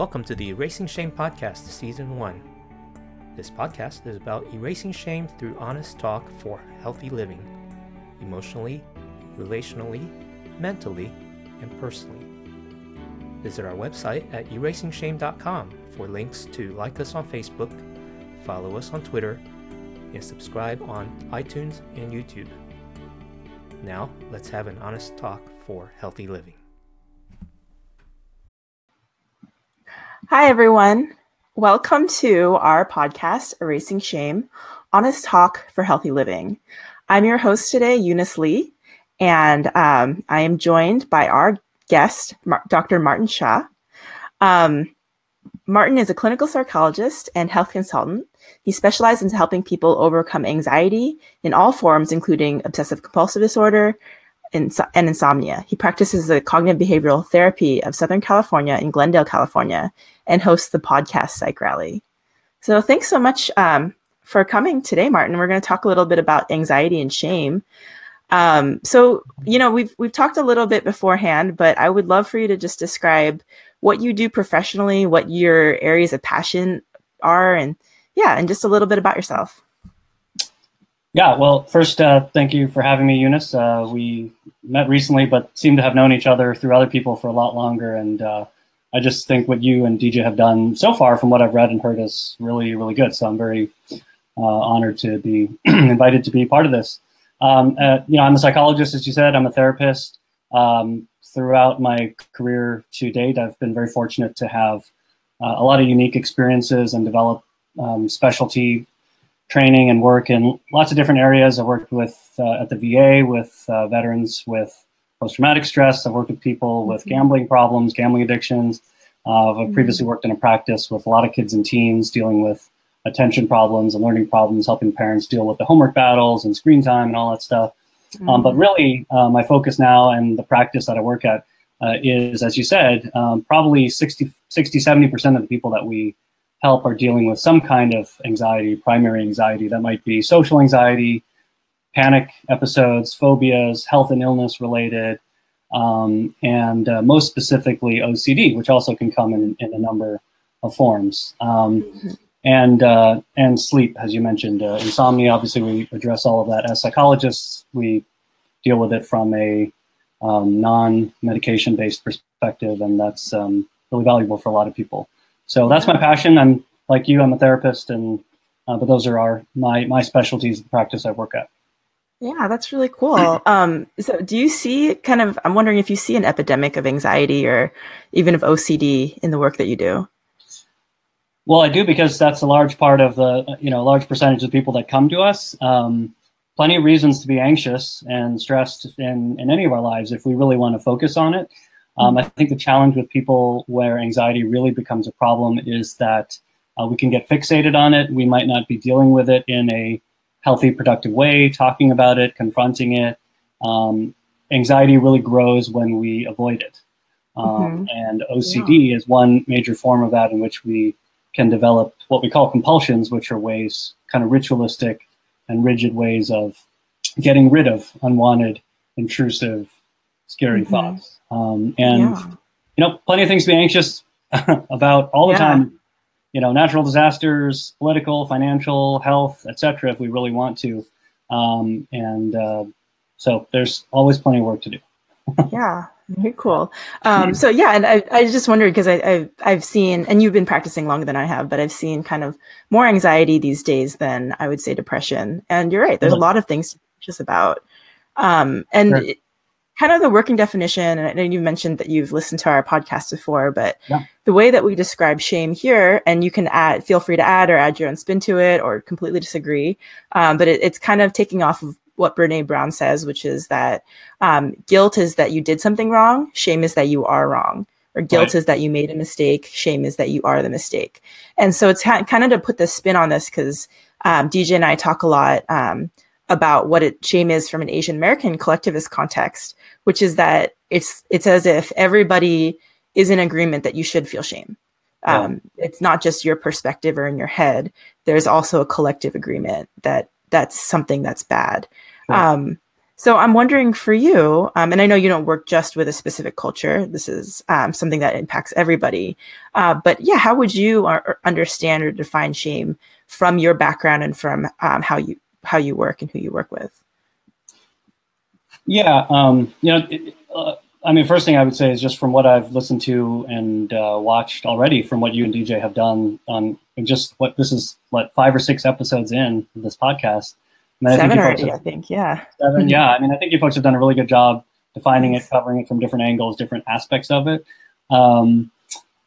Welcome to the Erasing Shame Podcast, Season 1. This podcast is about erasing shame through honest talk for healthy living, emotionally, relationally, mentally, and personally. Visit our website at erasingshame.com for links to like us on Facebook, follow us on Twitter, and subscribe on iTunes and YouTube. Now, let's have an honest talk for healthy living. Hi, everyone. Welcome to our podcast, Erasing Shame Honest Talk for Healthy Living. I'm your host today, Eunice Lee, and um, I am joined by our guest, Mar- Dr. Martin Hsia. Um, Martin is a clinical psychologist and health consultant. He specializes in helping people overcome anxiety in all forms, including obsessive compulsive disorder, and insomnia. He practices the cognitive behavioral therapy of Southern California in Glendale, California, and hosts the podcast Psych Rally. So thanks so much um, for coming today, Martin. We're going to talk a little bit about anxiety and shame. Um, so you know we've we've talked a little bit beforehand, but I would love for you to just describe what you do professionally, what your areas of passion are, and yeah, and just a little bit about yourself. Yeah, well, first, uh, thank you for having me, Eunice. Uh, we met recently, but seem to have known each other through other people for a lot longer. And uh, I just think what you and DJ have done so far, from what I've read and heard, is really, really good. So I'm very uh, honored to be invited to be part of this. Um, uh, you know, I'm a psychologist, as you said. I'm a therapist. Um, throughout my career to date, I've been very fortunate to have uh, a lot of unique experiences and develop um, specialty training and work in lots of different areas. I worked with uh, at the VA with uh, veterans with post-traumatic stress. I've worked with people with mm-hmm. gambling problems, gambling addictions. Uh, I've mm-hmm. previously worked in a practice with a lot of kids and teens dealing with attention problems and learning problems, helping parents deal with the homework battles and screen time and all that stuff. Mm-hmm. Um, but really, uh, my focus now and the practice that I work at uh, is, as you said, um, probably 60, 60, 70% of the people that we help are dealing with some kind of anxiety, primary anxiety. That might be social anxiety, panic episodes, phobias, health and illness related, um, and uh, most specifically OCD, which also can come in, in a number of forms. Um, mm-hmm. And uh, and sleep, as you mentioned, uh, insomnia. Obviously, we address all of that as psychologists. We deal with it from a um, non-medication based perspective, and that's um, really valuable for a lot of people. So that's my passion. I'm like you. I'm a therapist, and uh, but those are our my my specialties, the practice I work at. Yeah, that's really cool. Um, so, do you see kind of? I'm wondering if you see an epidemic of anxiety or even of OCD in the work that you do. Well, I do because that's a large part of the you know large percentage of people that come to us. Um, plenty of reasons to be anxious and stressed in in any of our lives if we really want to focus on it. Um, I think the challenge with people where anxiety really becomes a problem is that uh, we can get fixated on it. We might not be dealing with it in a healthy, productive way, talking about it, confronting it. Um, anxiety really grows when we avoid it. Um, mm-hmm. And OCD yeah. is one major form of that in which we can develop what we call compulsions, which are ways, kind of ritualistic and rigid ways of getting rid of unwanted, intrusive, scary mm-hmm. thoughts. Um, and yeah. you know, plenty of things to be anxious about all the yeah. time. You know, natural disasters, political, financial, health, etc. If we really want to, um, and uh, so there's always plenty of work to do. yeah, very cool. Um, so yeah, and I, I just wondered because I, I I've seen, and you've been practicing longer than I have, but I've seen kind of more anxiety these days than I would say depression. And you're right, there's a lot of things to just about. Um, and sure kind of the working definition, and I know you mentioned that you've listened to our podcast before, but yeah. the way that we describe shame here, and you can add, feel free to add or add your own spin to it or completely disagree. Um, but it, it's kind of taking off of what Brene Brown says, which is that um, guilt is that you did something wrong, shame is that you are wrong. Or guilt right. is that you made a mistake, shame is that you are the mistake. And so it's kind of to put the spin on this because um, DJ and I talk a lot um, about what it, shame is from an Asian American collectivist context, which is that it's it's as if everybody is in agreement that you should feel shame. Yeah. Um, it's not just your perspective or in your head. There's also a collective agreement that that's something that's bad. Um, So I'm wondering for you, um, and I know you don't work just with a specific culture. This is um, something that impacts everybody. Uh, but yeah, how would you uh, understand or define shame from your background and from um, how you how you work and who you work with? Yeah, um, you know, uh, I mean, first thing I would say is just from what I've listened to and uh, watched already, from what you and DJ have done on just what this is, what five or six episodes in this podcast. I seven I already, have, I think, yeah. Seven, yeah. I mean, I think you folks have done a really good job defining it, covering it from different angles, different aspects of it. Um,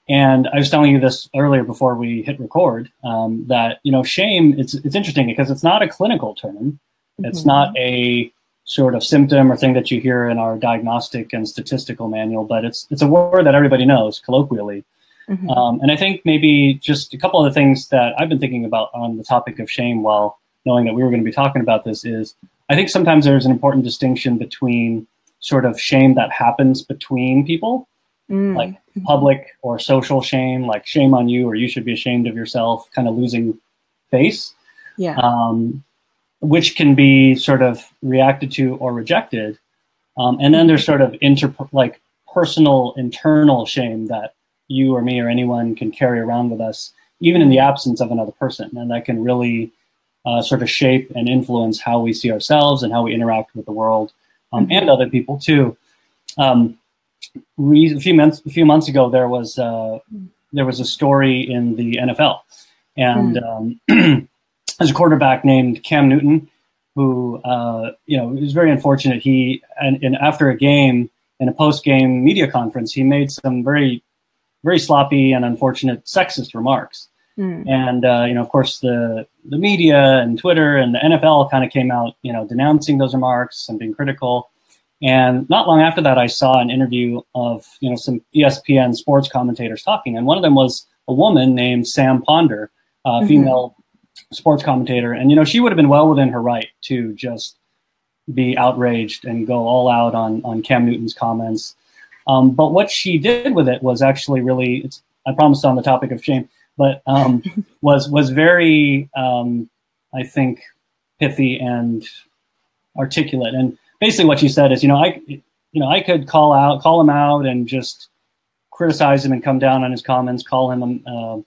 and I was telling you this earlier before we hit record um, that you know shame. It's it's interesting because it's not a clinical term. It's mm-hmm. not a sort of symptom or thing that you hear in our diagnostic and statistical manual, but it's it's a word that everybody knows colloquially. Mm-hmm. Um, and I think maybe just a couple of the things that I've been thinking about on the topic of shame while knowing that we were going to be talking about this is I think sometimes there's an important distinction between sort of shame that happens between people, mm. like public or social shame, like shame on you or you should be ashamed of yourself, kind of losing face. Yeah. Um, which can be sort of reacted to or rejected. Um, and then there's sort of inter like personal internal shame that you or me or anyone can carry around with us, even in the absence of another person, and that can really uh, sort of shape and influence how we see ourselves and how we interact with the world um, and other people too. Um, a few months a few months ago, there was uh, there was a story in the NFL, and mm. um, there's a quarterback named Cam Newton who, uh, you know, was very unfortunate. He, and, and after a game, in a post-game media conference, he made some very, very sloppy and unfortunate sexist remarks. Mm. And uh, you know, of course, the the media and Twitter and the NFL kind of came out, you know, denouncing those remarks and being critical. And not long after that, I saw an interview of you know some ESPN sports commentators talking, and one of them was a woman named Sam Ponder, a mm-hmm. female sports commentator, and you know she would have been well within her right to just be outraged and go all out on on Cam Newton's comments. Um, but what she did with it was actually really, it's, I promised on the topic of shame, but um, was was very, um, I think, pithy and articulate. And basically, what she said is, you know, I, you know, I could call out, call him out, and just criticize him and come down on his comments, call him, uh,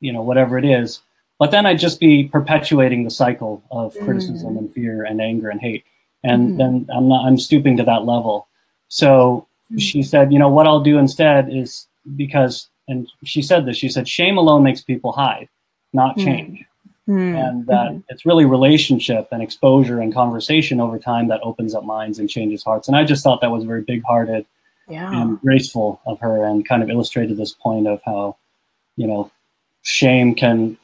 you know, whatever it is. But then I'd just be perpetuating the cycle of mm. criticism and fear and anger and hate. And mm. then I'm not I'm stooping to that level. So mm. she said, you know, what I'll do instead is because and she said this, she said, shame alone makes people hide, not mm. change. Mm. And that mm-hmm. it's really relationship and exposure and conversation over time that opens up minds and changes hearts. And I just thought that was very big hearted yeah. and graceful of her and kind of illustrated this point of how, you know, shame can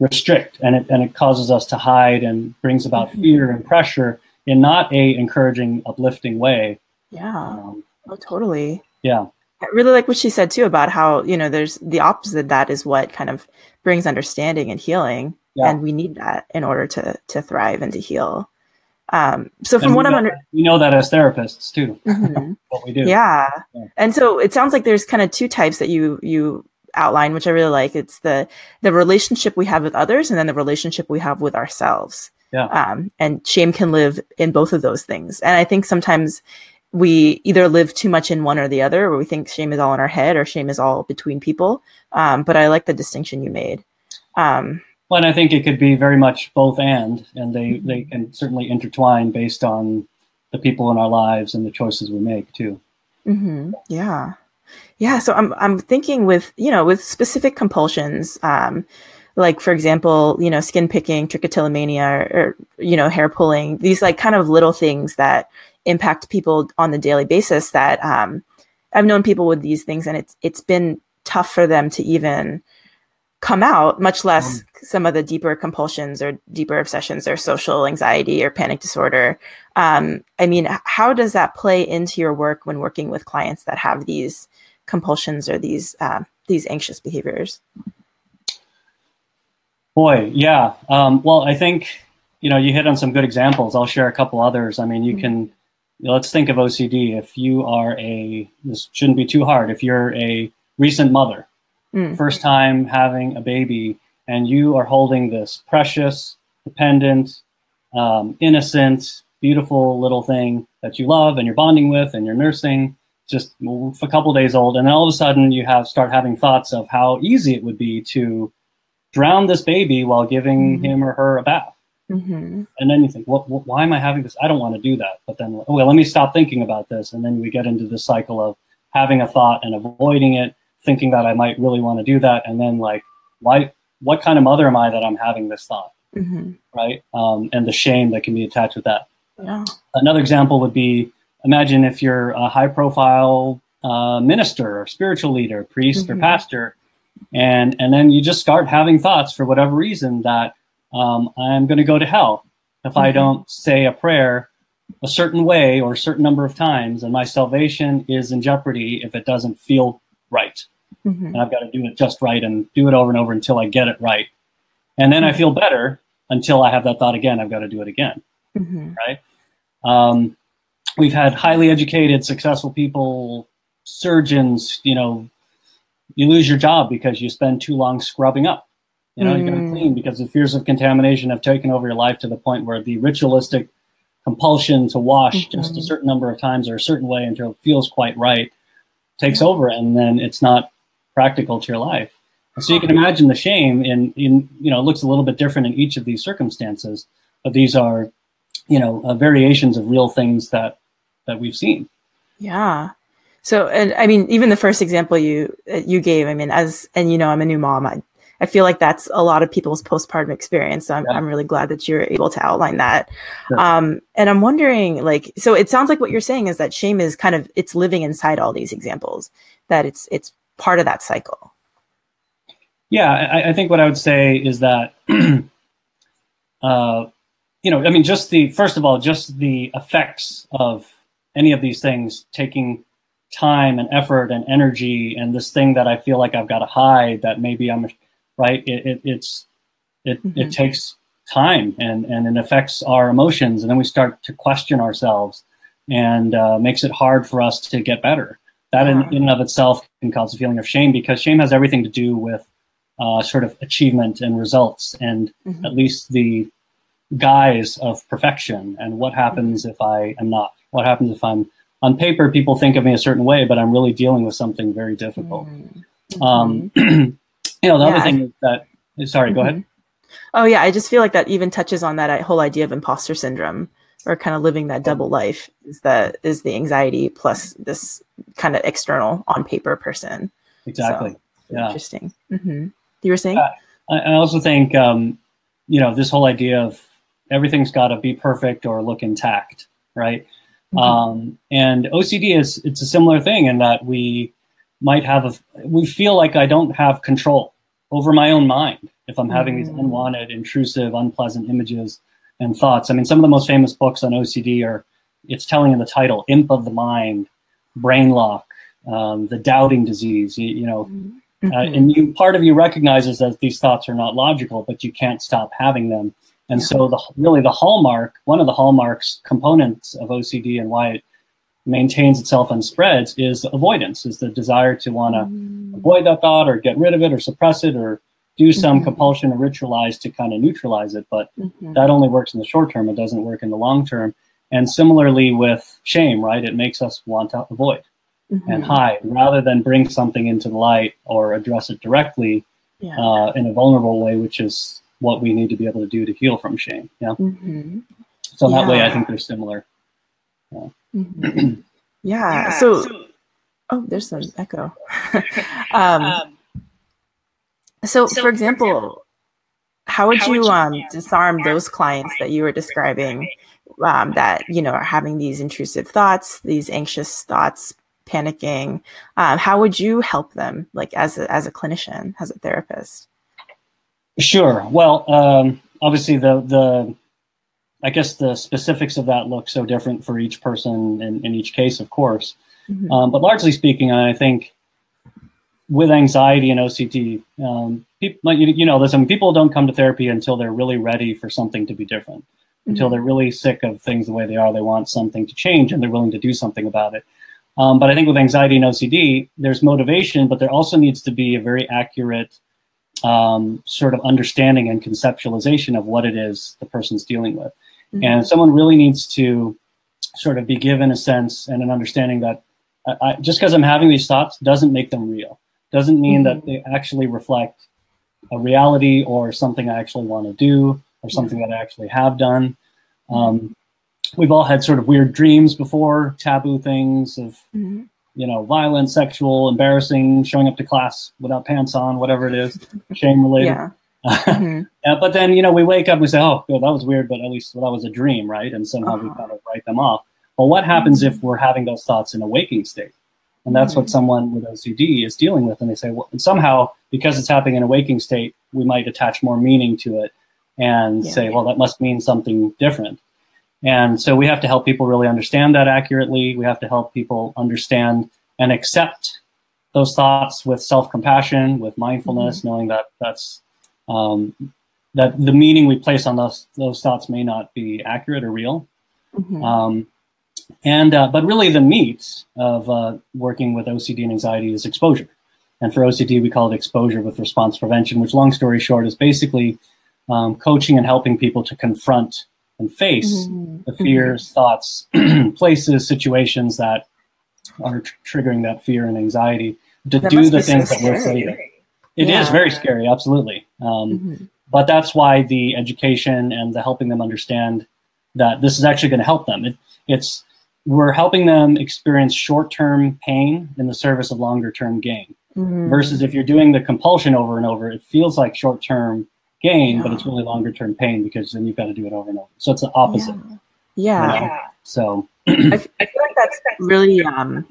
restrict and it, and it causes us to hide and brings about mm-hmm. fear and pressure in not a encouraging uplifting way yeah um, oh totally yeah i really like what she said too about how you know there's the opposite that is what kind of brings understanding and healing yeah. and we need that in order to to thrive and to heal um, so from what I'm under, we know that as therapists too. Mm-hmm. what we do, yeah. yeah. And so it sounds like there's kind of two types that you you outline, which I really like. It's the the relationship we have with others, and then the relationship we have with ourselves. Yeah. Um, and shame can live in both of those things. And I think sometimes we either live too much in one or the other, or we think shame is all in our head, or shame is all between people. Um, but I like the distinction you made. Um, well, and I think it could be very much both and, and they mm-hmm. they can certainly intertwine based on the people in our lives and the choices we make too. Mm-hmm. Yeah. Yeah, so I'm I'm thinking with you know with specific compulsions, um, like for example, you know, skin picking, trichotillomania, or, or you know, hair pulling. These like kind of little things that impact people on the daily basis. That um, I've known people with these things, and it's it's been tough for them to even come out, much less um, some of the deeper compulsions or deeper obsessions or social anxiety or panic disorder. Um, I mean, how does that play into your work when working with clients that have these compulsions or these uh, these anxious behaviors? Boy, yeah. Um, well, I think you know you hit on some good examples. I'll share a couple others. I mean, you mm-hmm. can let's think of OCD. If you are a this shouldn't be too hard. If you're a recent mother, mm. first time having a baby, and you are holding this precious, dependent, um, innocent, beautiful little thing that you love and you're bonding with and you're nursing, just a couple days old, and then all of a sudden you have start having thoughts of how easy it would be to drown this baby while giving mm-hmm. him or her a bath. Mm-hmm. And then you think, what, what, why am I having this? I don't want to do that. But then, well, let me stop thinking about this. And then we get into this cycle of having a thought and avoiding it, thinking that I might really want to do that. And then like, why, what kind of mother am I that I'm having this thought? Mm-hmm. Right. Um, and the shame that can be attached with that. Yeah. Another example would be imagine if you're a high profile uh, minister or spiritual leader, priest mm-hmm. or pastor, and and then you just start having thoughts for whatever reason that um, I'm going to go to hell if mm-hmm. I don't say a prayer a certain way or a certain number of times, and my salvation is in jeopardy if it doesn't feel right. Mm-hmm. And I've got to do it just right and do it over and over until I get it right. And then I mm-hmm. feel better until I have that thought again. I've got to do it again. Mm-hmm. Right. Um, we've had highly educated, successful people, surgeons, you know, you lose your job because you spend too long scrubbing up. You know, mm. you got to clean because the fears of contamination have taken over your life to the point where the ritualistic compulsion to wash mm-hmm. just a certain number of times or a certain way until it feels quite right takes yeah. over, and then it's not practical to your life. And so you can imagine the shame in in you know it looks a little bit different in each of these circumstances, but these are you know uh, variations of real things that that we've seen. Yeah. So, and I mean, even the first example you you gave, I mean, as and you know, I'm a new mom. I I feel like that's a lot of people's postpartum experience. So I'm, yeah. I'm really glad that you're able to outline that. Um, and I'm wondering, like, so it sounds like what you're saying is that shame is kind of it's living inside all these examples. That it's it's part of that cycle. Yeah, I, I think what I would say is that, uh, you know, I mean, just the first of all, just the effects of any of these things taking time and effort and energy and this thing that I feel like I've got to hide that maybe I'm right. It, it it's it mm-hmm. it takes time and and it affects our emotions and then we start to question ourselves and uh, makes it hard for us to get better. That in, in and of itself can cause a feeling of shame because shame has everything to do with uh, sort of achievement and results and mm-hmm. at least the guise of perfection and what happens mm-hmm. if I am not what happens if I'm on paper, people think of me a certain way, but I'm really dealing with something very difficult. Mm-hmm. Um, you know, the yeah. other thing is that, sorry, mm-hmm. go ahead. Oh, yeah. I just feel like that even touches on that whole idea of imposter syndrome or kind of living that double life is the is the anxiety plus this kind of external on paper person. Exactly. So, yeah. Interesting. Mm-hmm. You were saying? Uh, I also think, um, you know, this whole idea of everything's got to be perfect or look intact, right? Mm-hmm. Um, and OCD is it's a similar thing in that we might have a we feel like I don't have control over my own mind if I'm having mm-hmm. these unwanted, intrusive, unpleasant images and thoughts. I mean, some of the most famous books on OCD are it's telling in the title "Imp of the Mind," "Brain Lock," um, "The Doubting Disease." You, you know. Mm-hmm. Uh, and you part of you recognizes that these thoughts are not logical, but you can't stop having them. And yeah. so the really the hallmark, one of the hallmarks components of OCD and why it maintains itself and spreads is avoidance, is the desire to want to mm. avoid that thought or get rid of it or suppress it or do some mm-hmm. compulsion or ritualize to kind of neutralize it. But mm-hmm. that only works in the short term. It doesn't work in the long term. And similarly with shame, right? It makes us want to avoid mm-hmm. and hide rather than bring something into the light or address it directly yeah. uh, in a vulnerable way, which is what we need to be able to do to heal from shame. Yeah. Mm-hmm. So yeah. that way, I think they're similar. Yeah. Mm-hmm. yeah. yeah. So, so, oh, there's some echo. um, um, so, so, for example, how would how you would um, disarm those clients that you were describing um, that you know are having these intrusive thoughts, these anxious thoughts, panicking? Um, how would you help them, like as a, as a clinician, as a therapist? Sure. Well, um, obviously the the I guess the specifics of that look so different for each person in, in each case, of course. Mm-hmm. Um, but largely speaking, I think with anxiety and OCD, um, people, you, you know mean, people don't come to therapy until they're really ready for something to be different. Mm-hmm. Until they're really sick of things the way they are, they want something to change, and they're willing to do something about it. Um, but I think with anxiety and OCD, there's motivation, but there also needs to be a very accurate um, sort of understanding and conceptualization of what it is the person's dealing with. Mm-hmm. And someone really needs to sort of be given a sense and an understanding that I, just because I'm having these thoughts doesn't make them real. Doesn't mean mm-hmm. that they actually reflect a reality or something I actually want to do or something that I actually have done. Um, we've all had sort of weird dreams before, taboo things of, mm-hmm. you know, violent, sexual, embarrassing, showing up to class without pants on, whatever it is, shame related. Yeah. mm-hmm. uh, but then, you know, we wake up and we say, oh, that was weird, but at least well, that was a dream, right? And somehow uh-huh. we kind of write them off. But what happens mm-hmm. if we're having those thoughts in a waking state? And that's what mm-hmm. someone with OCD is dealing with. And they say, well, somehow, because it's happening in a waking state, we might attach more meaning to it and yeah. say, well, that must mean something different. And so we have to help people really understand that accurately. We have to help people understand and accept those thoughts with self-compassion, with mindfulness, mm-hmm. knowing that that's um, that the meaning we place on those those thoughts may not be accurate or real. Mm-hmm. Um, and uh, but really, the meat of uh, working with OCD and anxiety is exposure. And for OCD, we call it exposure with response prevention, which, long story short, is basically um, coaching and helping people to confront and face mm-hmm. the fears, mm-hmm. thoughts, places, situations that are tr- triggering that fear and anxiety to that do the things so that we're afraid of. It yeah. is very scary, absolutely. Um, mm-hmm. But that's why the education and the helping them understand that this is actually going to help them. It, it's we're helping them experience short-term pain in the service of longer-term gain. Mm-hmm. Versus if you're doing the compulsion over and over, it feels like short-term gain, yeah. but it's really longer-term pain because then you've got to do it over and over. So it's the opposite. Yeah. yeah. So I, I, feel like that's really um,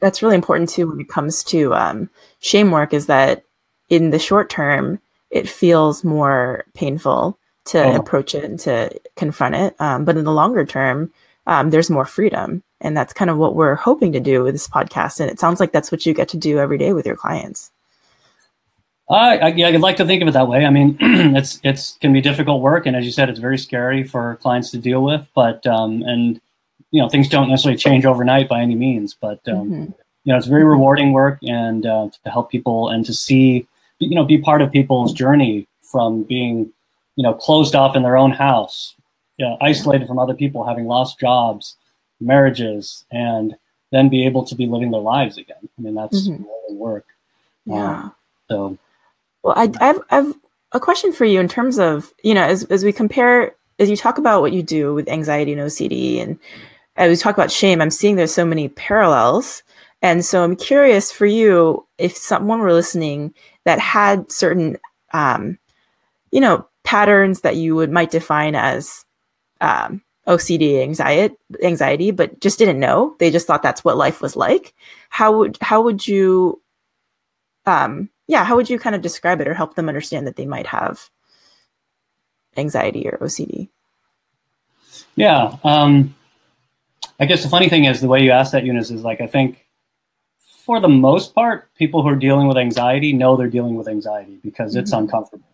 that's really important too when it comes to um, shame work. Is that in the short term it feels more painful to oh. approach it and to confront it, um, but in the longer term um, there's more freedom. And that's kind of what we're hoping to do with this podcast. And it sounds like that's what you get to do every day with your clients. Uh, I, yeah, I'd like to think of it that way. I mean, it's it's can be difficult work, and as you said, it's very scary for clients to deal with. But um, and you know, things don't necessarily change overnight by any means. But um, mm-hmm. you know, it's very rewarding work, and uh, to help people and to see, you know, be part of people's journey from being, you know, closed off in their own house yeah, isolated from other people, having lost jobs, marriages, and then be able to be living their lives again. I mean, that's mm-hmm. work. Yeah. Um, so, well, I, I've, I've a question for you in terms of you know as as we compare as you talk about what you do with anxiety and OCD and as we talk about shame, I'm seeing there's so many parallels. And so I'm curious for you if someone were listening that had certain, um, you know, patterns that you would might define as um, OCD anxiety, anxiety, but just didn't know. They just thought that's what life was like. How would how would you, um, yeah, how would you kind of describe it or help them understand that they might have anxiety or OCD? Yeah, um, I guess the funny thing is the way you ask that, Eunice, is like I think for the most part, people who are dealing with anxiety know they're dealing with anxiety because mm-hmm. it's uncomfortable.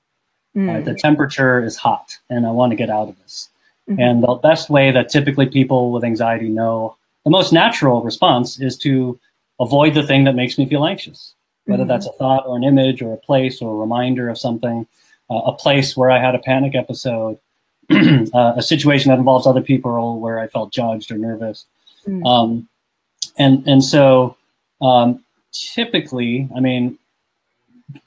Mm. Right? The temperature is hot, and I want to get out of this. Mm-hmm. And the best way that typically people with anxiety know the most natural response is to avoid the thing that makes me feel anxious, whether mm-hmm. that's a thought or an image or a place or a reminder of something, uh, a place where I had a panic episode, uh, a situation that involves other people where I felt judged or nervous. Mm-hmm. Um, and, and so um, typically, I mean,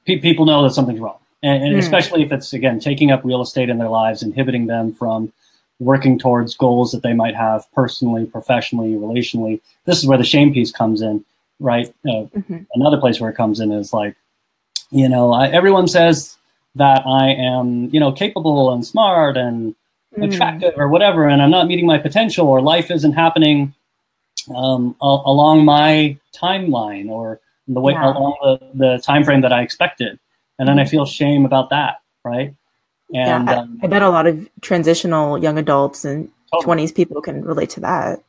pe- people know that something's wrong. And, and mm. especially if it's, again, taking up real estate in their lives, inhibiting them from working towards goals that they might have personally, professionally, relationally. This is where the shame piece comes in, right? Uh, mm-hmm. Another place where it comes in is like, you know, I, everyone says that I am, you know, capable and smart and mm. attractive or whatever, and I'm not meeting my potential, or life isn't happening um, a- along my timeline or the way yeah. along the, the time frame that I expected, and then mm. I feel shame about that, right? And yeah, I, um, I, bet a lot of transitional young adults and totally. 20s people can relate to that.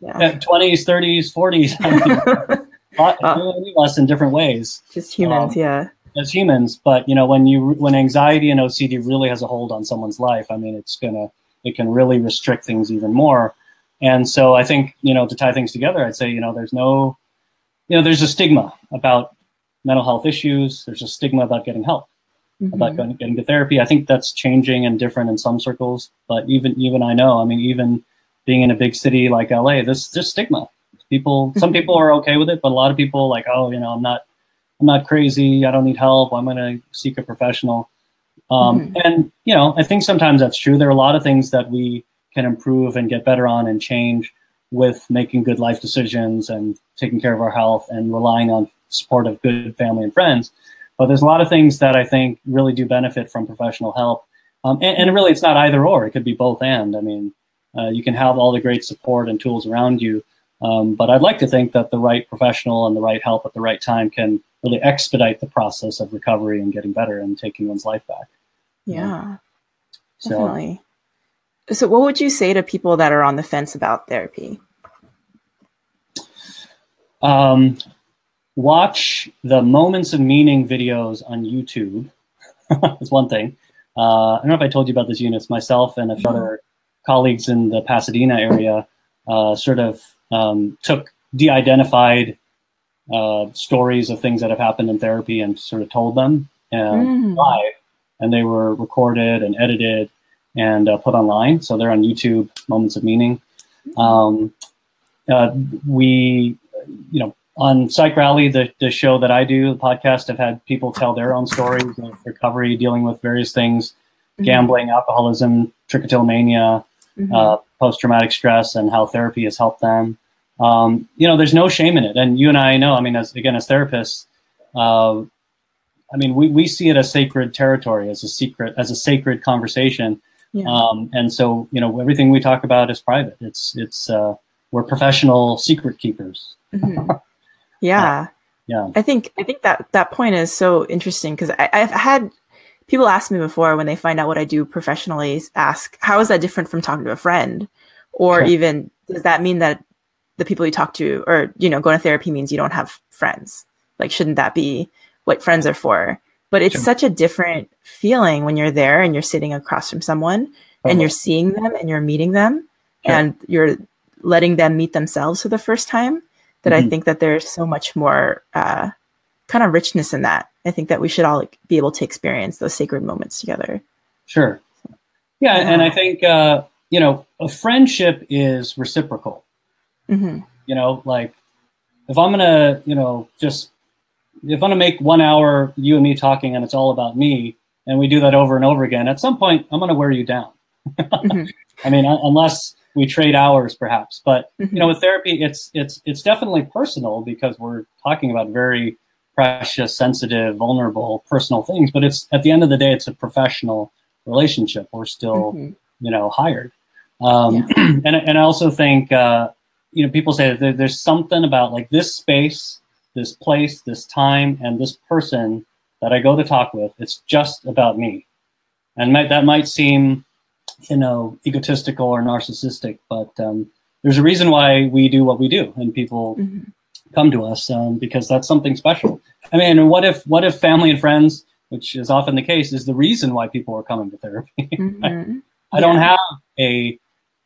Yeah. 20s, 30s, 40s. I mean, uh, us in different ways. Just humans, um, yeah. As humans, but you know, when you when anxiety and OCD really has a hold on someone's life, I mean, it's gonna it can really restrict things even more. And so I think you know to tie things together, I'd say you know there's no you know there's a stigma about mental health issues. There's a stigma about getting help. mm-hmm. about going, getting to therapy. I think that's changing and different in some circles, but even even I know, I mean, even being in a big city like LA, this just stigma. People, some people are okay with it, but a lot of people like, oh, you know, I'm not, I'm not crazy. I don't need help. I'm going to seek a professional. Um, mm-hmm. And you know, I think sometimes that's true. There are a lot of things that we can improve and get better on and change with making good life decisions and taking care of our health and relying on support of good family and friends. But there's a lot of things that I think really do benefit from professional help. Um, and, and, really, it's not either or. It could be both and. I mean, uh, you can have all the great support and tools around you. Um, but I'd like to think that the right professional and the right help at the right time can really expedite the process of recovery and getting better and taking one's life back. Yeah, so, definitely. So, what would you say to people that are on the fence about therapy? Um, watch the moments of meaning videos on YouTube. That's one thing. Uh, I don't know if I told you about this, Eunice. Myself and a few other colleagues in the Pasadena area uh, sort of um, took de-identified uh, stories of things that have happened in therapy and sort of told them mm. live, and they were recorded and edited and uh, put online. So they're on YouTube. Moments of meaning. Um, uh, we, you know, on Psych Rally, the, the show that I do, the podcast, I've had people tell their own stories of recovery, dealing with various things, mm-hmm. gambling, alcoholism, trichotillomania, mm-hmm. uh, post traumatic stress, and how therapy has helped them. Um, you know, there's no shame in it. And you and I know, I mean, as again, as therapists, uh, I mean, we, we see it as sacred territory, as a secret, as a sacred conversation. Yeah. Um, and so, you know, everything we talk about is private. It's, it's, uh, we're professional secret keepers. Mm-hmm. Yeah. yeah. I think I think that that point is so interesting because I've had people ask me before when they find out what I do professionally, ask how is that different from talking to a friend, or sure. even does that mean that the people you talk to or you know going to therapy means you don't have friends? Like shouldn't that be what friends are for? But it's sure. such a different feeling when you're there and you're sitting across from someone uh-huh. and you're seeing them and you're meeting them sure. and you're letting them meet themselves for the first time that mm-hmm. I think that there's so much more uh, kind of richness in that. I think that we should all like, be able to experience those sacred moments together. Sure. Yeah, yeah. and I think uh, you know a friendship is reciprocal. Mm-hmm. You know, like if I'm gonna, you know, just if I'm gonna make one hour you and me talking and it's all about me, and we do that over and over again, at some point I'm gonna wear you down. mm-hmm. I mean, unless we trade hours perhaps but mm-hmm. you know with therapy it's it's it's definitely personal because we're talking about very precious sensitive vulnerable personal things but it's at the end of the day it's a professional relationship we're still mm-hmm. you know hired um, yeah. and, and i also think uh, you know people say that there, there's something about like this space this place this time and this person that i go to talk with it's just about me and might, that might seem you know, egotistical or narcissistic, but um, there's a reason why we do what we do, and people mm-hmm. Come to us um, because that's something special. I mean, what if what if family and friends, which is often the case, is the reason why people are coming to therapy? Mm-hmm. I yeah. don't have a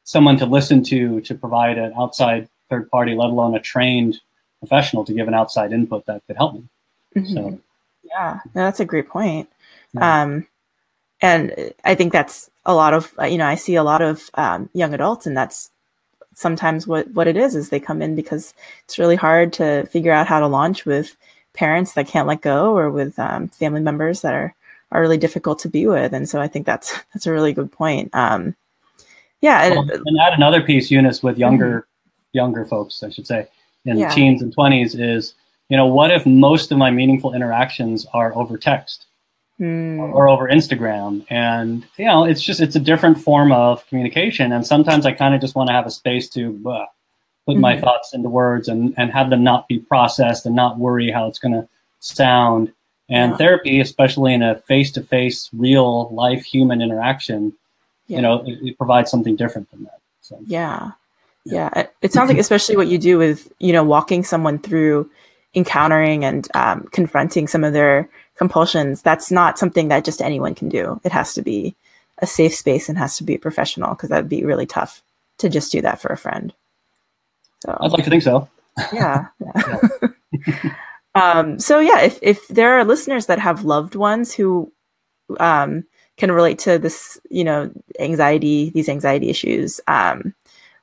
someone to listen to to provide an outside third party, let alone a trained professional to give an outside input that could help me. Mm-hmm. So, yeah, that's a great point. Yeah. Um, and I think that's a lot of you know I see a lot of um, young adults, and that's sometimes what what it is is they come in because it's really hard to figure out how to launch with parents that can't let go or with um, family members that are are really difficult to be with, and so I think that's that's a really good point. Um, yeah, well, and add another piece, Eunice, with younger mm-hmm. younger folks, I should say, in yeah. teens and twenties, is you know what if most of my meaningful interactions are over text? Mm. or over Instagram. And, you know, it's just, it's a different form of communication. And sometimes I kind of just want to have a space to uh, put mm-hmm. my thoughts into words and, and have them not be processed and not worry how it's going to sound. And yeah. therapy, especially in a face to face, real life human interaction, yeah. you know, it, it, provides something different than that. So, yeah. Yeah. It sounds like, especially what you do with, you know, walking someone through encountering and um, confronting some of their compulsions, that's not something that just anyone can do. It has to be a safe space and has to be professional because that'd be really tough to just do that for a friend. So I'd like to think so. Yeah. yeah. um, so yeah, if if there are listeners that have loved ones who um, can relate to this, you know, anxiety, these anxiety issues, um,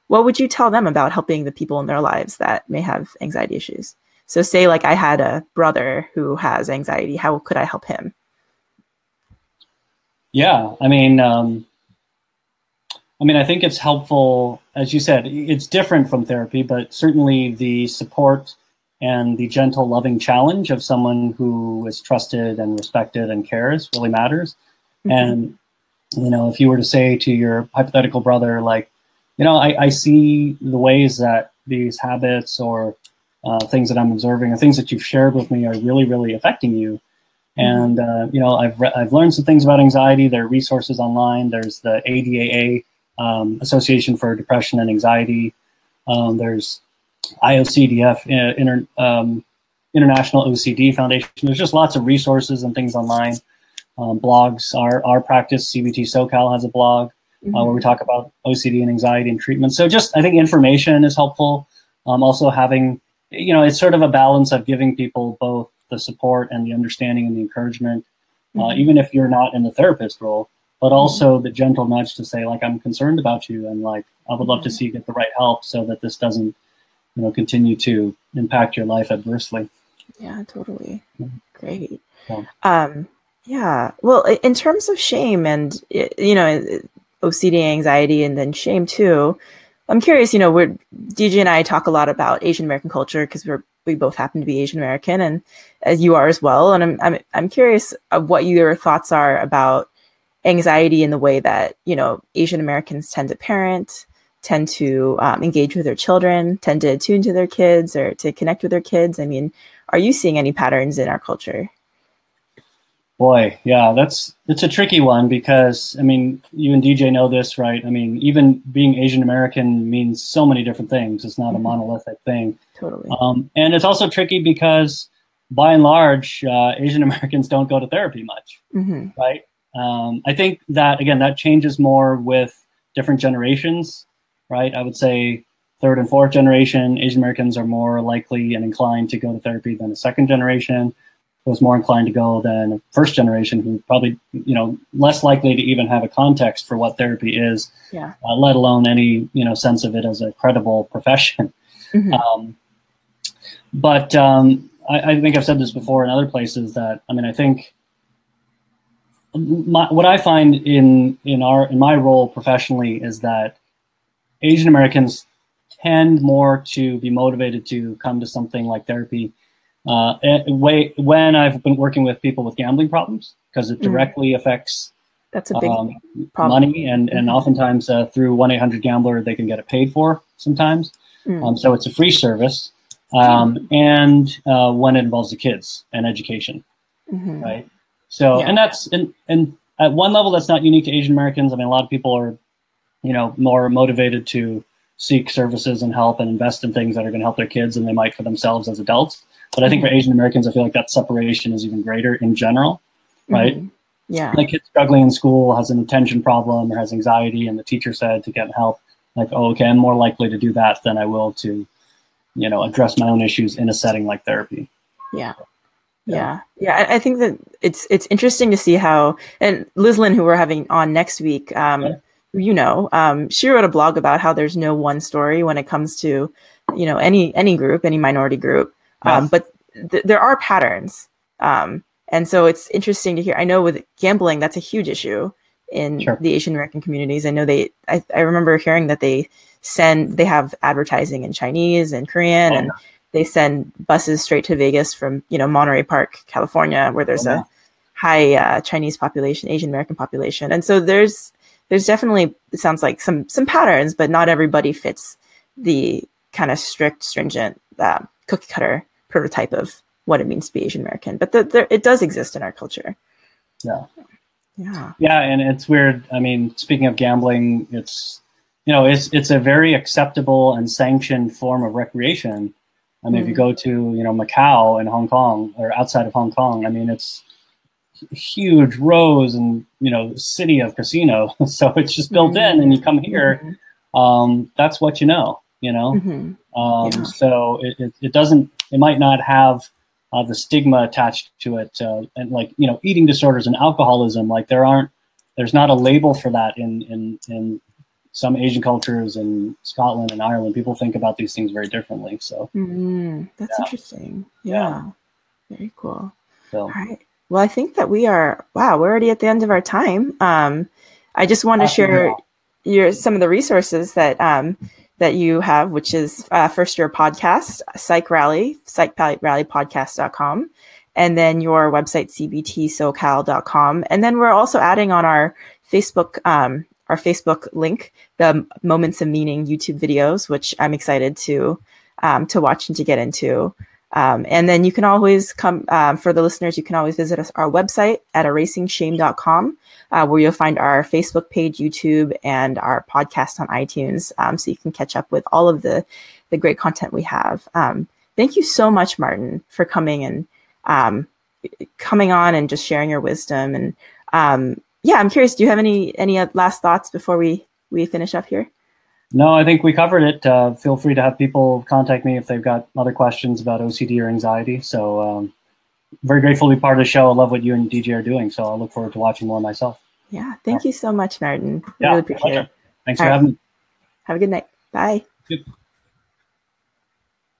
what would you tell them about helping the people in their lives that may have anxiety issues? So, say like I had a brother who has anxiety, how could I help him? Yeah, I mean, um, I mean, I think it's helpful, as you said, it's different from therapy, but certainly the support and the gentle, loving challenge of someone who is trusted and respected and cares really matters. Mm-hmm. And, you know, if you were to say to your hypothetical brother, like, you know, I, I see the ways that these habits or uh, things that I'm observing or things that you've shared with me are really, really affecting you. And, uh, you know, I've, re- I've learned some things about anxiety. There are resources online. There's the ADAA, um, Association for Depression and Anxiety. Um, there's IOCDF, uh, inter, um, International OCD Foundation. There's just lots of resources and things online um, blogs. Our our practice CBT SoCal has a blog mm-hmm. uh, where we talk about OCD and anxiety and treatment. So just I think information is helpful. Um, also having you know it's sort of a balance of giving people both the support and the understanding and the encouragement, uh, mm-hmm. even if you're not in the therapist role, but mm-hmm. also mm-hmm. the gentle nudge to say like I'm concerned about you and like I would love to mm-hmm. see you get the right help so that this doesn't you know continue to impact your life adversely. Yeah, totally. Great. Yeah. Um, yeah. Well, in terms of shame and, you know, OCD anxiety and then shame too, I'm curious, you know, we're DJ and I talk a lot about Asian American culture because we're we both happen to be Asian American and as you are as well. And I'm I'm I'm curious of what your thoughts are about anxiety in the way that, you know, Asian Americans tend to parent, tend to um, engage with their children, tend to tune to their kids or to connect with their kids. I mean, are you seeing any patterns in our culture? Boy, yeah, that's it's a tricky one because I mean, you and DJ know this, right? I mean, even being Asian American means so many different things. It's not mm-hmm. a monolithic thing. Totally. Um, and it's also tricky because, by and large, uh, Asian Americans don't go to therapy much, mm-hmm. right? Um, I think that again, that changes more with different generations, right? I would say third and fourth generation Asian Americans are more likely and inclined to go to therapy than the second generation was more inclined to go than first generation who probably you know less likely to even have a context for what therapy is yeah. uh, let alone any you know sense of it as a credible profession mm-hmm. um, but um, I, I, think i've said this before in other places that i mean i think my, what i find in in our in my role professionally is that asian americans tend more to be motivated to come to something like therapy uh, when I've been working with people with gambling problems because it mm. directly mm. affects that's a big um, money and and mm-hmm. oftentimes uh, through 1-800-gambler they can get it paid for sometimes mm. um, so it's a free service um, mm. and uh, when it involves the kids and education mm-hmm. right so yeah. and that's and and at one level that's not unique to asian americans i mean a lot of people are you know more motivated to seek services and help and invest in things that are going to help their kids and they might for themselves as adults but I think for mm-hmm. Asian Americans, I feel like that separation is even greater in general, right? Mm-hmm. Yeah. Like kid struggling in school has an attention problem or has anxiety, and the teacher said to get help. Like, oh, okay, I'm more likely to do that than I will to, you know, address my own issues in a setting like therapy. Yeah. Yeah. Yeah. I think that it's it's interesting to see how and Liz Lynn, who we're having on next week, um, yeah. you know, um, she wrote a blog about how there's no one story when it comes to, you know, any any group, any minority group. Um, but th- there are patterns. Um, and so it's interesting to hear. I know with gambling, that's a huge issue in sure. the Asian American communities. I know they, I, I, remember hearing that they send, they have advertising in Chinese and Korean, oh, and they send buses straight to Vegas from, you know, Monterey Park, California, where there's oh, a high uh, Chinese population, Asian American population. And so there's, there's definitely, it sounds like some, some patterns, but not everybody fits the kind of strict, stringent uh, cookie cutter prototype of what it means to be Asian American. But the, the, it does exist in our culture. Yeah. Yeah. Yeah, and it's weird. I mean, speaking of gambling, it's you know, it's it's a very acceptable and sanctioned form of recreation. I mean, mm. if you mm. go to you know Macau and Hong Kong or outside of Hong Kong, I mean, it's huge rows and you know city of casino. so it's just built mm-hmm. in, and you come here, mm-hmm. um, that's what you know. You know, mm-hmm. um, yeah. so it, it, it doesn't it might not have uh, the stigma attached to it, uh, and like you know, eating disorders and alcoholism. Like there aren't, there's not a label for that in in in some Asian cultures in Scotland and Ireland. People think about these things very differently. So mm, that's yeah. interesting. Yeah. yeah. very cool. So. All right. Well, I think that we are. Wow, we're already at the end of our time. Um, I just want to share your some of the resources that um, that you have, which is uh, first your podcast, Psych Rally, psychrallypodcast.com, and then your website, cbtsocal.com. And then we're also adding on our Facebook, um, our Facebook link, the Moments of Meaning YouTube videos, which I'm excited to um, to watch and to get into. Um, and then you can always come, um, for the listeners, you can always visit us, our website at erasingshame.com, uh, where you'll find our Facebook page, YouTube, and our podcast on iTunes. Um, so you can catch up with all of the, the great content we have. Um, thank you so much, Martin, for coming and um, coming on and just sharing your wisdom. And um, yeah, I'm curious, do you have any, any last thoughts before we, we finish up here? No, I think we covered it. Uh, feel free to have people contact me if they've got other questions about OCD or anxiety. So, um, very grateful to be part of the show. I love what you and DJ are doing. So, I'll look forward to watching more myself. Yeah. Thank you so much, Martin. Yeah, really appreciate it. Thanks All for right. having me. Have a good night. Bye. Good.